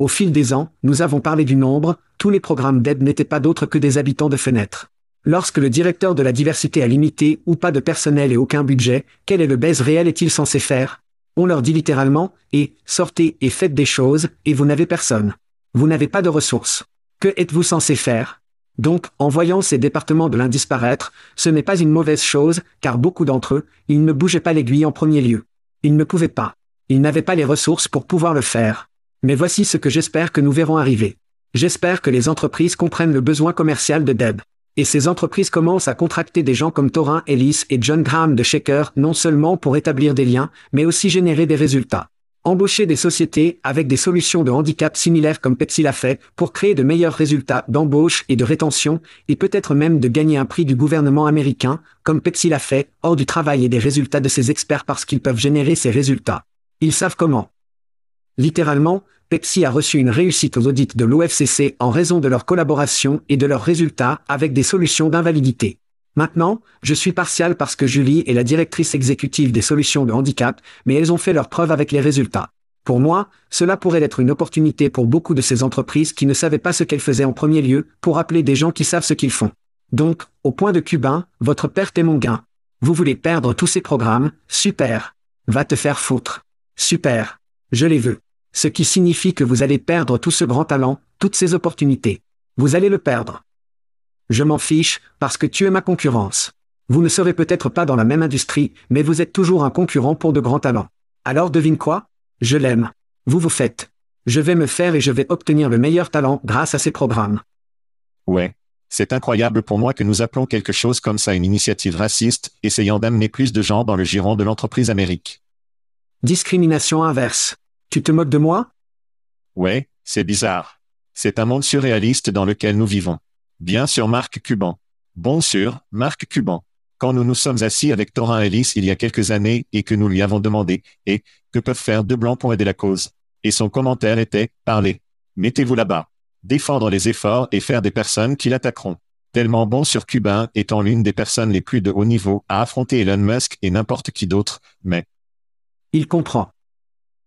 Au fil des ans, nous avons parlé du nombre, tous les programmes d'aide n'étaient pas d'autres que des habitants de fenêtres. Lorsque le directeur de la diversité a limité ou pas de personnel et aucun budget, quel est le baise réel est-il censé faire? On leur dit littéralement, et, sortez et faites des choses, et vous n'avez personne. Vous n'avez pas de ressources. Que êtes-vous censé faire? Donc, en voyant ces départements de l'indisparaître, ce n'est pas une mauvaise chose, car beaucoup d'entre eux, ils ne bougeaient pas l'aiguille en premier lieu. Ils ne pouvaient pas. Ils n'avaient pas les ressources pour pouvoir le faire. Mais voici ce que j'espère que nous verrons arriver. J'espère que les entreprises comprennent le besoin commercial de Deb. Et ces entreprises commencent à contracter des gens comme Torin Ellis et John Graham de Shaker non seulement pour établir des liens, mais aussi générer des résultats. Embaucher des sociétés avec des solutions de handicap similaires comme Pepsi l'a fait pour créer de meilleurs résultats d'embauche et de rétention, et peut-être même de gagner un prix du gouvernement américain, comme Pepsi l'a fait, hors du travail et des résultats de ses experts parce qu'ils peuvent générer ces résultats. Ils savent comment. Littéralement, Pepsi a reçu une réussite aux audits de l'OFCC en raison de leur collaboration et de leurs résultats avec des solutions d'invalidité. Maintenant, je suis partial parce que Julie est la directrice exécutive des solutions de handicap, mais elles ont fait leurs preuves avec les résultats. Pour moi, cela pourrait être une opportunité pour beaucoup de ces entreprises qui ne savaient pas ce qu'elles faisaient en premier lieu, pour appeler des gens qui savent ce qu'ils font. Donc, au point de Cubain, votre perte est mon gain. Vous voulez perdre tous ces programmes, super. Va te faire foutre. Super. Je les veux. Ce qui signifie que vous allez perdre tout ce grand talent, toutes ces opportunités. Vous allez le perdre. Je m'en fiche, parce que tu es ma concurrence. Vous ne serez peut-être pas dans la même industrie, mais vous êtes toujours un concurrent pour de grands talents. Alors devine quoi? Je l'aime. Vous vous faites. Je vais me faire et je vais obtenir le meilleur talent grâce à ces programmes. Ouais. C'est incroyable pour moi que nous appelons quelque chose comme ça une initiative raciste, essayant d'amener plus de gens dans le giron de l'entreprise amérique. Discrimination inverse. Tu te moques de moi? Ouais, c'est bizarre. C'est un monde surréaliste dans lequel nous vivons. Bien sûr Marc Cuban. Bon sûr, Marc Cuban. Quand nous nous sommes assis avec Torin Ellis il y a quelques années et que nous lui avons demandé, et, que peuvent faire deux blancs pour aider la cause? Et son commentaire était, parlez. Mettez-vous là-bas. Défendre les efforts et faire des personnes qui l'attaqueront. Tellement bon sur Cuban étant l'une des personnes les plus de haut niveau à affronter Elon Musk et n'importe qui d'autre, mais il comprend.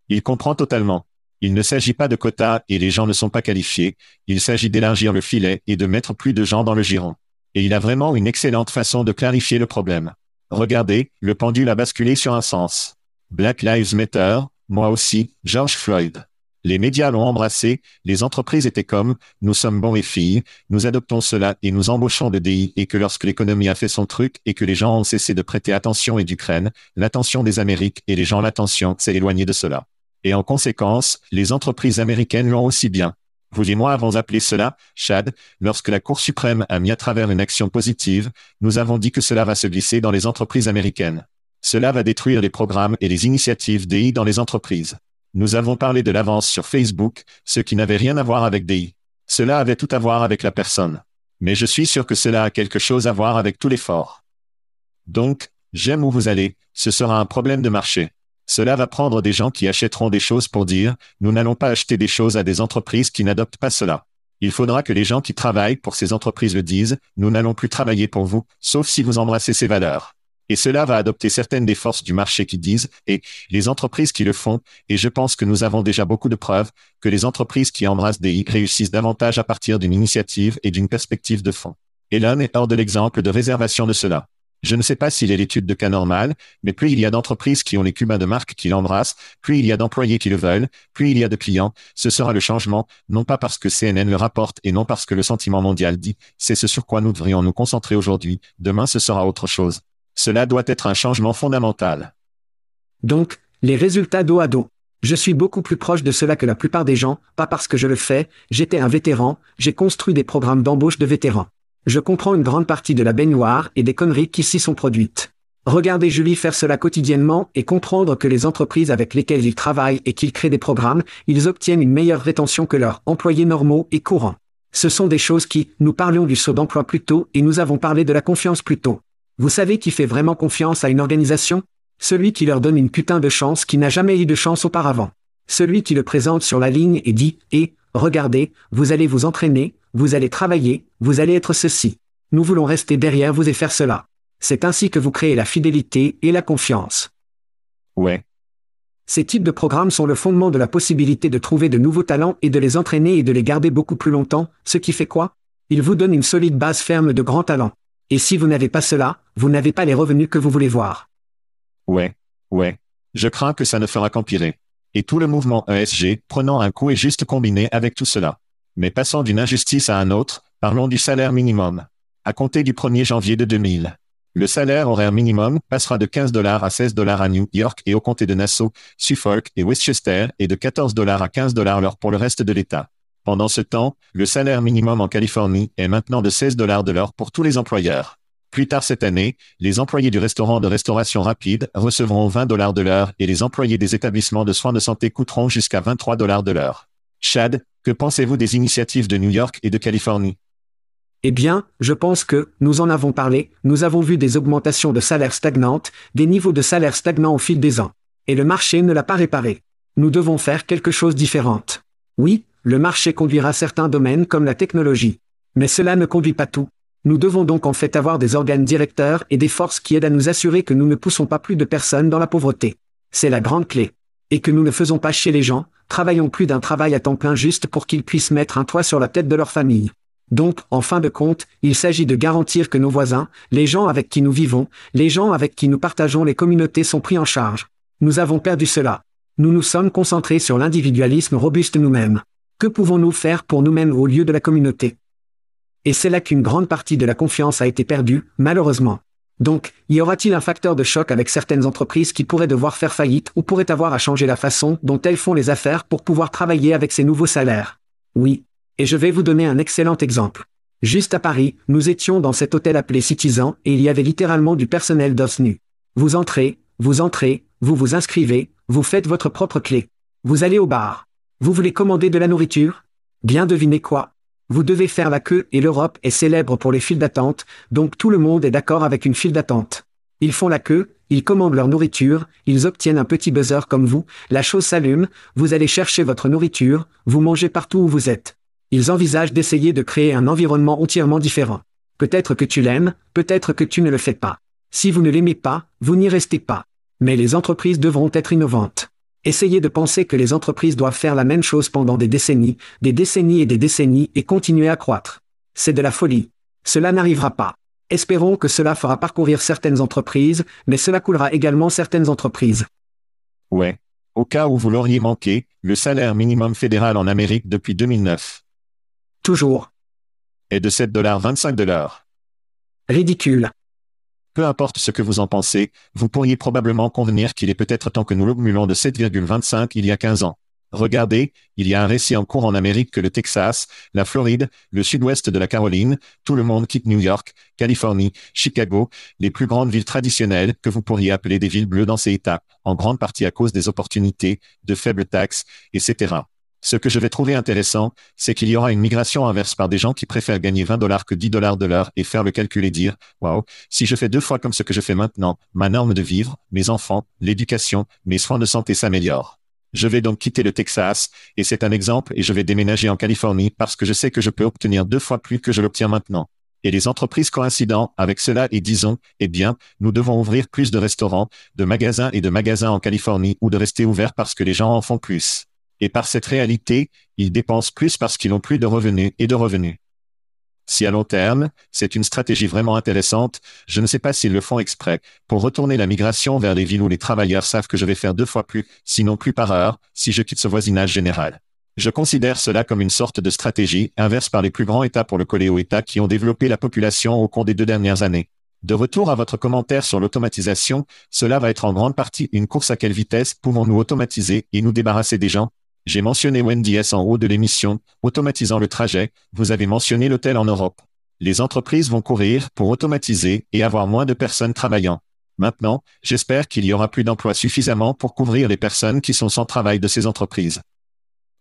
Il comprend totalement. Il ne s'agit pas de quotas et les gens ne sont pas qualifiés, il s'agit d'élargir le filet et de mettre plus de gens dans le giron. Et il a vraiment une excellente façon de clarifier le problème. Regardez, le pendule a basculé sur un sens. Black Lives Matter, moi aussi, George Floyd. Les médias l'ont embrassé, les entreprises étaient comme, nous sommes bons et filles, nous adoptons cela et nous embauchons de DI et que lorsque l'économie a fait son truc et que les gens ont cessé de prêter attention et d'Ukraine, l'attention des Amériques et les gens l'attention s'est éloignée de cela. Et en conséquence, les entreprises américaines l'ont aussi bien. Vous et moi avons appelé cela, Chad, lorsque la Cour suprême a mis à travers une action positive, nous avons dit que cela va se glisser dans les entreprises américaines. Cela va détruire les programmes et les initiatives DI dans les entreprises. Nous avons parlé de l'avance sur Facebook, ce qui n'avait rien à voir avec DI. Cela avait tout à voir avec la personne. Mais je suis sûr que cela a quelque chose à voir avec tout l'effort. Donc, j'aime où vous allez, ce sera un problème de marché. Cela va prendre des gens qui achèteront des choses pour dire, nous n'allons pas acheter des choses à des entreprises qui n'adoptent pas cela. Il faudra que les gens qui travaillent pour ces entreprises le disent, nous n'allons plus travailler pour vous, sauf si vous embrassez ces valeurs. Et cela va adopter certaines des forces du marché qui disent, et les entreprises qui le font, et je pense que nous avons déjà beaucoup de preuves, que les entreprises qui embrassent des I réussissent davantage à partir d'une initiative et d'une perspective de fond. Elon est hors de l'exemple de réservation de cela. Je ne sais pas s'il est l'étude de cas normal, mais plus il y a d'entreprises qui ont les cubains de marque qui l'embrassent, plus il y a d'employés qui le veulent, plus il y a de clients, ce sera le changement, non pas parce que CNN le rapporte et non parce que le sentiment mondial dit, c'est ce sur quoi nous devrions nous concentrer aujourd'hui, demain ce sera autre chose. Cela doit être un changement fondamental. Donc, les résultats dos à dos. Je suis beaucoup plus proche de cela que la plupart des gens, pas parce que je le fais, j'étais un vétéran, j'ai construit des programmes d'embauche de vétérans. Je comprends une grande partie de la baignoire et des conneries qui s'y sont produites. Regardez Julie faire cela quotidiennement et comprendre que les entreprises avec lesquelles ils travaillent et qu'ils créent des programmes, ils obtiennent une meilleure rétention que leurs employés normaux et courants. Ce sont des choses qui, nous parlions du saut d'emploi plus tôt et nous avons parlé de la confiance plus tôt. Vous savez qui fait vraiment confiance à une organisation? Celui qui leur donne une putain de chance qui n'a jamais eu de chance auparavant. Celui qui le présente sur la ligne et dit, et, regardez, vous allez vous entraîner, vous allez travailler, vous allez être ceci. Nous voulons rester derrière vous et faire cela. C'est ainsi que vous créez la fidélité et la confiance. Ouais. Ces types de programmes sont le fondement de la possibilité de trouver de nouveaux talents et de les entraîner et de les garder beaucoup plus longtemps, ce qui fait quoi? Ils vous donnent une solide base ferme de grands talents. Et si vous n'avez pas cela, vous n'avez pas les revenus que vous voulez voir. Ouais. Ouais. Je crains que ça ne fera qu'empirer. Et tout le mouvement ESG prenant un coup est juste combiné avec tout cela. Mais passons d'une injustice à un autre, parlons du salaire minimum. À compter du 1er janvier de 2000. Le salaire horaire minimum passera de 15 dollars à 16 dollars à New York et au comté de Nassau, Suffolk et Westchester et de 14 dollars à 15 dollars l'heure pour le reste de l'État. Pendant ce temps, le salaire minimum en Californie est maintenant de 16 dollars de l'heure pour tous les employeurs. Plus tard cette année, les employés du restaurant de restauration rapide recevront 20 dollars de l'heure et les employés des établissements de soins de santé coûteront jusqu'à 23 dollars de l'heure. Chad, que pensez-vous des initiatives de New York et de Californie? Eh bien, je pense que, nous en avons parlé, nous avons vu des augmentations de salaires stagnantes, des niveaux de salaire stagnants au fil des ans. Et le marché ne l'a pas réparé. Nous devons faire quelque chose différent. Oui, le marché conduira certains domaines comme la technologie. Mais cela ne conduit pas tout. Nous devons donc en fait avoir des organes directeurs et des forces qui aident à nous assurer que nous ne poussons pas plus de personnes dans la pauvreté. C'est la grande clé. Et que nous ne faisons pas chier les gens, travaillons plus d'un travail à temps plein juste pour qu'ils puissent mettre un toit sur la tête de leur famille. Donc, en fin de compte, il s'agit de garantir que nos voisins, les gens avec qui nous vivons, les gens avec qui nous partageons les communautés sont pris en charge. Nous avons perdu cela. Nous nous sommes concentrés sur l'individualisme robuste nous-mêmes. Que pouvons-nous faire pour nous-mêmes au lieu de la communauté? Et c'est là qu'une grande partie de la confiance a été perdue, malheureusement. Donc, y aura-t-il un facteur de choc avec certaines entreprises qui pourraient devoir faire faillite ou pourraient avoir à changer la façon dont elles font les affaires pour pouvoir travailler avec ces nouveaux salaires? Oui. Et je vais vous donner un excellent exemple. Juste à Paris, nous étions dans cet hôtel appelé Citizen et il y avait littéralement du personnel d'os nu. Vous entrez, vous entrez, vous vous inscrivez, vous faites votre propre clé. Vous allez au bar. Vous voulez commander de la nourriture? Bien devinez quoi? Vous devez faire la queue et l'Europe est célèbre pour les files d'attente, donc tout le monde est d'accord avec une file d'attente. Ils font la queue, ils commandent leur nourriture, ils obtiennent un petit buzzer comme vous, la chose s'allume, vous allez chercher votre nourriture, vous mangez partout où vous êtes. Ils envisagent d'essayer de créer un environnement entièrement différent. Peut-être que tu l'aimes, peut-être que tu ne le fais pas. Si vous ne l'aimez pas, vous n'y restez pas. Mais les entreprises devront être innovantes. Essayez de penser que les entreprises doivent faire la même chose pendant des décennies, des décennies et des décennies et continuer à croître. C'est de la folie. Cela n'arrivera pas. Espérons que cela fera parcourir certaines entreprises, mais cela coulera également certaines entreprises. Ouais. Au cas où vous l'auriez manqué, le salaire minimum fédéral en Amérique depuis 2009 Toujours. est de 7,25 dollars. Ridicule. Peu importe ce que vous en pensez, vous pourriez probablement convenir qu'il est peut-être temps que nous l'augmulons de 7,25 il y a 15 ans. Regardez, il y a un récit en cours en Amérique que le Texas, la Floride, le sud-ouest de la Caroline, tout le monde quitte New York, Californie, Chicago, les plus grandes villes traditionnelles que vous pourriez appeler des villes bleues dans ces États, en grande partie à cause des opportunités, de faibles taxes, etc. Ce que je vais trouver intéressant, c'est qu'il y aura une migration inverse par des gens qui préfèrent gagner 20 dollars que 10 dollars de l'heure et faire le calcul et dire, waouh, si je fais deux fois comme ce que je fais maintenant, ma norme de vivre, mes enfants, l'éducation, mes soins de santé s'améliorent. Je vais donc quitter le Texas, et c'est un exemple, et je vais déménager en Californie parce que je sais que je peux obtenir deux fois plus que je l'obtiens maintenant. Et les entreprises coïncidant avec cela et disons, eh bien, nous devons ouvrir plus de restaurants, de magasins et de magasins en Californie ou de rester ouverts parce que les gens en font plus. Et par cette réalité, ils dépensent plus parce qu'ils ont plus de revenus et de revenus. Si à long terme, c'est une stratégie vraiment intéressante, je ne sais pas s'ils le font exprès, pour retourner la migration vers les villes où les travailleurs savent que je vais faire deux fois plus, sinon plus par heure, si je quitte ce voisinage général. Je considère cela comme une sorte de stratégie inverse par les plus grands États pour le coller aux États qui ont développé la population au cours des deux dernières années. De retour à votre commentaire sur l'automatisation, cela va être en grande partie une course à quelle vitesse pouvons-nous automatiser et nous débarrasser des gens? J'ai mentionné Wendy en haut de l'émission, automatisant le trajet, vous avez mentionné l'hôtel en Europe. Les entreprises vont courir pour automatiser et avoir moins de personnes travaillant. Maintenant, j'espère qu'il y aura plus d'emplois suffisamment pour couvrir les personnes qui sont sans travail de ces entreprises.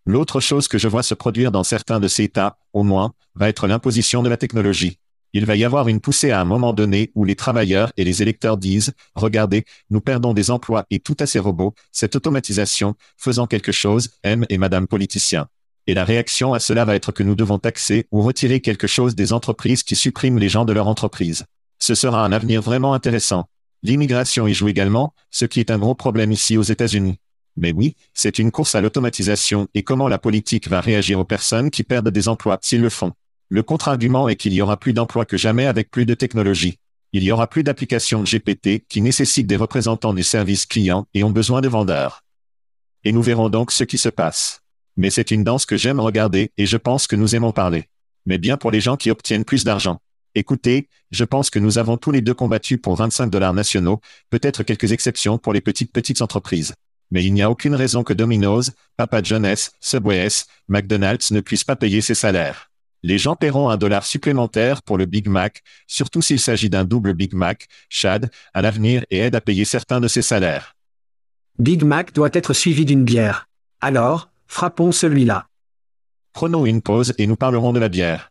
L'autre chose que je vois se produire dans certains de ces États, au moins, va être l'imposition de la technologie il va y avoir une poussée à un moment donné où les travailleurs et les électeurs disent, regardez, nous perdons des emplois et tout à ces robots, cette automatisation, faisant quelque chose, M et Madame politicien. Et la réaction à cela va être que nous devons taxer ou retirer quelque chose des entreprises qui suppriment les gens de leur entreprise. Ce sera un avenir vraiment intéressant. L'immigration y joue également, ce qui est un gros problème ici aux États-Unis. Mais oui, c'est une course à l'automatisation et comment la politique va réagir aux personnes qui perdent des emplois s'ils le font. Le contre-argument est qu'il y aura plus d'emplois que jamais avec plus de technologie. Il y aura plus d'applications GPT qui nécessitent des représentants du service client et ont besoin de vendeurs. Et nous verrons donc ce qui se passe. Mais c'est une danse que j'aime regarder et je pense que nous aimons parler. Mais bien pour les gens qui obtiennent plus d'argent. Écoutez, je pense que nous avons tous les deux combattu pour 25 dollars nationaux, peut-être quelques exceptions pour les petites petites entreprises. Mais il n'y a aucune raison que Domino's, Papa John's, Subway McDonald's ne puissent pas payer ses salaires. Les gens paieront un dollar supplémentaire pour le Big Mac, surtout s'il s'agit d'un double Big Mac, Chad, à l'avenir et aide à payer certains de ses salaires. Big Mac doit être suivi d'une bière. Alors, frappons celui-là. Prenons une pause et nous parlerons de la bière.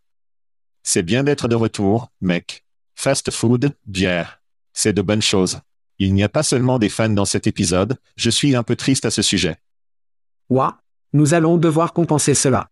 C'est bien d'être de retour, mec. Fast food, bière. C'est de bonnes choses. Il n'y a pas seulement des fans dans cet épisode, je suis un peu triste à ce sujet. Ouah, nous allons devoir compenser cela.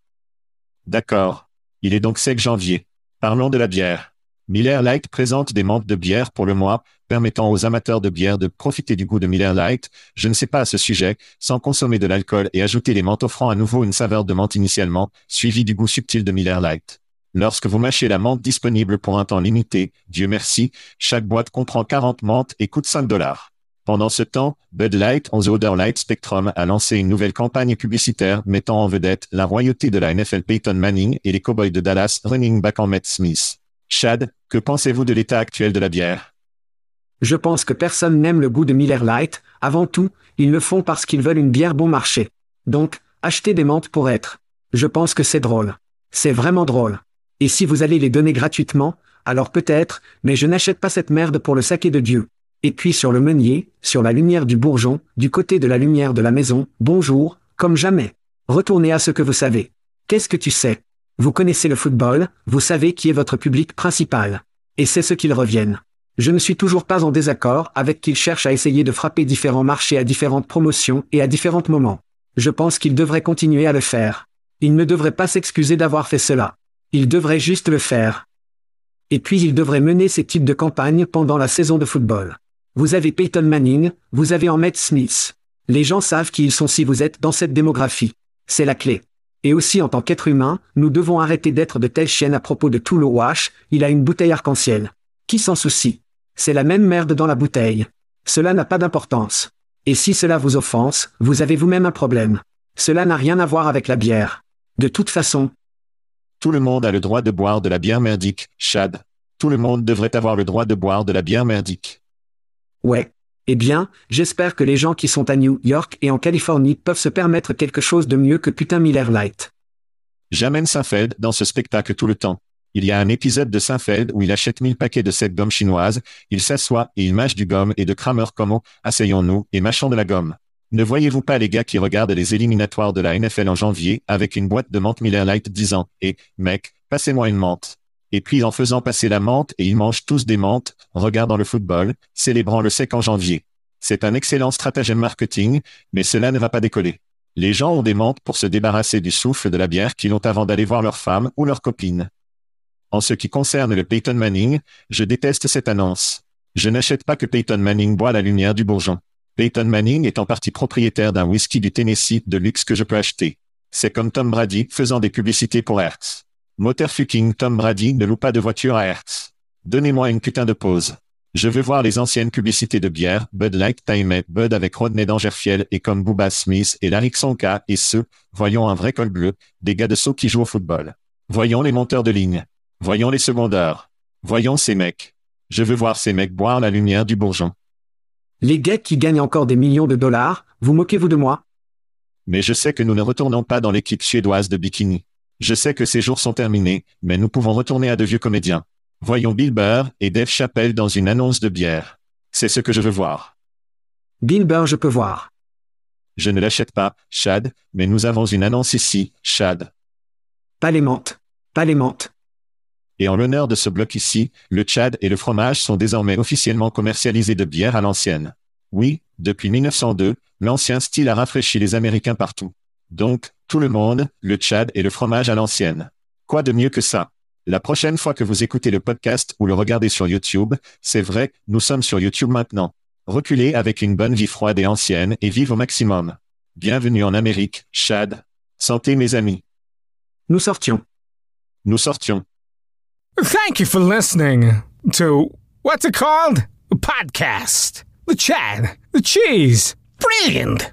D'accord. Il est donc 5 janvier. Parlons de la bière. Miller Lite présente des menthes de bière pour le mois, permettant aux amateurs de bière de profiter du goût de Miller Lite, je ne sais pas à ce sujet, sans consommer de l'alcool et ajouter les menthes offrant à nouveau une saveur de menthe initialement, suivi du goût subtil de Miller Lite. Lorsque vous mâchez la menthe disponible pour un temps limité, Dieu merci, chaque boîte comprend 40 menthes et coûte 5 dollars. Pendant ce temps, Bud Light on the Other Light Spectrum a lancé une nouvelle campagne publicitaire mettant en vedette la royauté de la NFL Peyton Manning et les Cowboys de Dallas running back en Matt Smith. Chad, que pensez-vous de l'état actuel de la bière? Je pense que personne n'aime le goût de Miller Lite, avant tout, ils le font parce qu'ils veulent une bière bon marché. Donc, achetez des menthes pour être. Je pense que c'est drôle. C'est vraiment drôle. Et si vous allez les donner gratuitement, alors peut-être, mais je n'achète pas cette merde pour le saké de Dieu. Et puis sur le meunier, sur la lumière du bourgeon, du côté de la lumière de la maison, bonjour, comme jamais. Retournez à ce que vous savez. Qu'est-ce que tu sais? Vous connaissez le football, vous savez qui est votre public principal. Et c'est ce qu'ils reviennent. Je ne suis toujours pas en désaccord avec qu'ils cherchent à essayer de frapper différents marchés à différentes promotions et à différents moments. Je pense qu'ils devraient continuer à le faire. Ils ne devraient pas s'excuser d'avoir fait cela. Ils devraient juste le faire. Et puis ils devraient mener ces types de campagnes pendant la saison de football. Vous avez Peyton Manning, vous avez Ahmed Smith. Les gens savent qui ils sont si vous êtes dans cette démographie. C'est la clé. Et aussi en tant qu'être humain, nous devons arrêter d'être de telles chiennes à propos de tout le wash, il a une bouteille arc-en-ciel. Qui s'en soucie? C'est la même merde dans la bouteille. Cela n'a pas d'importance. Et si cela vous offense, vous avez vous-même un problème. Cela n'a rien à voir avec la bière. De toute façon. Tout le monde a le droit de boire de la bière merdique, Chad. Tout le monde devrait avoir le droit de boire de la bière merdique. Ouais. Eh bien, j'espère que les gens qui sont à New York et en Californie peuvent se permettre quelque chose de mieux que putain Miller Light. J'amène Seinfeld dans ce spectacle tout le temps. Il y a un épisode de Seinfeld où il achète mille paquets de cette gomme chinoise, il s'assoit et il mâche du gomme et de Kramer comme asseyons-nous et mâchons de la gomme. Ne voyez-vous pas les gars qui regardent les éliminatoires de la NFL en janvier avec une boîte de menthe Miller Light disant, eh, mec, passez-moi une menthe et puis en faisant passer la menthe et ils mangent tous des menthes, regardant le football, célébrant le sec en janvier. C'est un excellent stratagème marketing, mais cela ne va pas décoller. Les gens ont des menthes pour se débarrasser du souffle de la bière qu'ils ont avant d'aller voir leur femme ou leur copine. En ce qui concerne le Peyton Manning, je déteste cette annonce. Je n'achète pas que Peyton Manning boit la lumière du bourgeon. Peyton Manning est en partie propriétaire d'un whisky du Tennessee de luxe que je peux acheter. C'est comme Tom Brady faisant des publicités pour Hertz. Moteur fucking Tom Brady ne loue pas de voiture à Hertz. Donnez-moi une putain de pause. Je veux voir les anciennes publicités de bière, Bud Light Time Bud avec Rodney Dangerfield et comme Booba Smith et Larry Sonka et ceux, voyons un vrai col bleu, des gars de saut qui jouent au football. Voyons les monteurs de ligne. Voyons les secondaires. Voyons ces mecs. Je veux voir ces mecs boire la lumière du bourgeon. Les gays qui gagnent encore des millions de dollars, vous moquez-vous de moi? Mais je sais que nous ne retournons pas dans l'équipe suédoise de bikini. Je sais que ces jours sont terminés, mais nous pouvons retourner à de vieux comédiens. Voyons Bill Burr et Dave Chappelle dans une annonce de bière. C'est ce que je veux voir. Bill Burr, je peux voir. Je ne l'achète pas, Chad, mais nous avons une annonce ici, Chad. Pas les menthes. Pas les menthes. Et en l'honneur de ce bloc ici, le Tchad et le fromage sont désormais officiellement commercialisés de bière à l'ancienne. Oui, depuis 1902, l'ancien style a rafraîchi les Américains partout. Donc, tout le monde, le Tchad et le fromage à l'ancienne. Quoi de mieux que ça? La prochaine fois que vous écoutez le podcast ou le regardez sur YouTube, c'est vrai, nous sommes sur YouTube maintenant. Reculez avec une bonne vie froide et ancienne et vive au maximum. Bienvenue en Amérique, Chad. Santé mes amis. Nous sortions. Nous sortions. Thank you for listening to what's it called? A podcast. The Chad. The Cheese. Brilliant.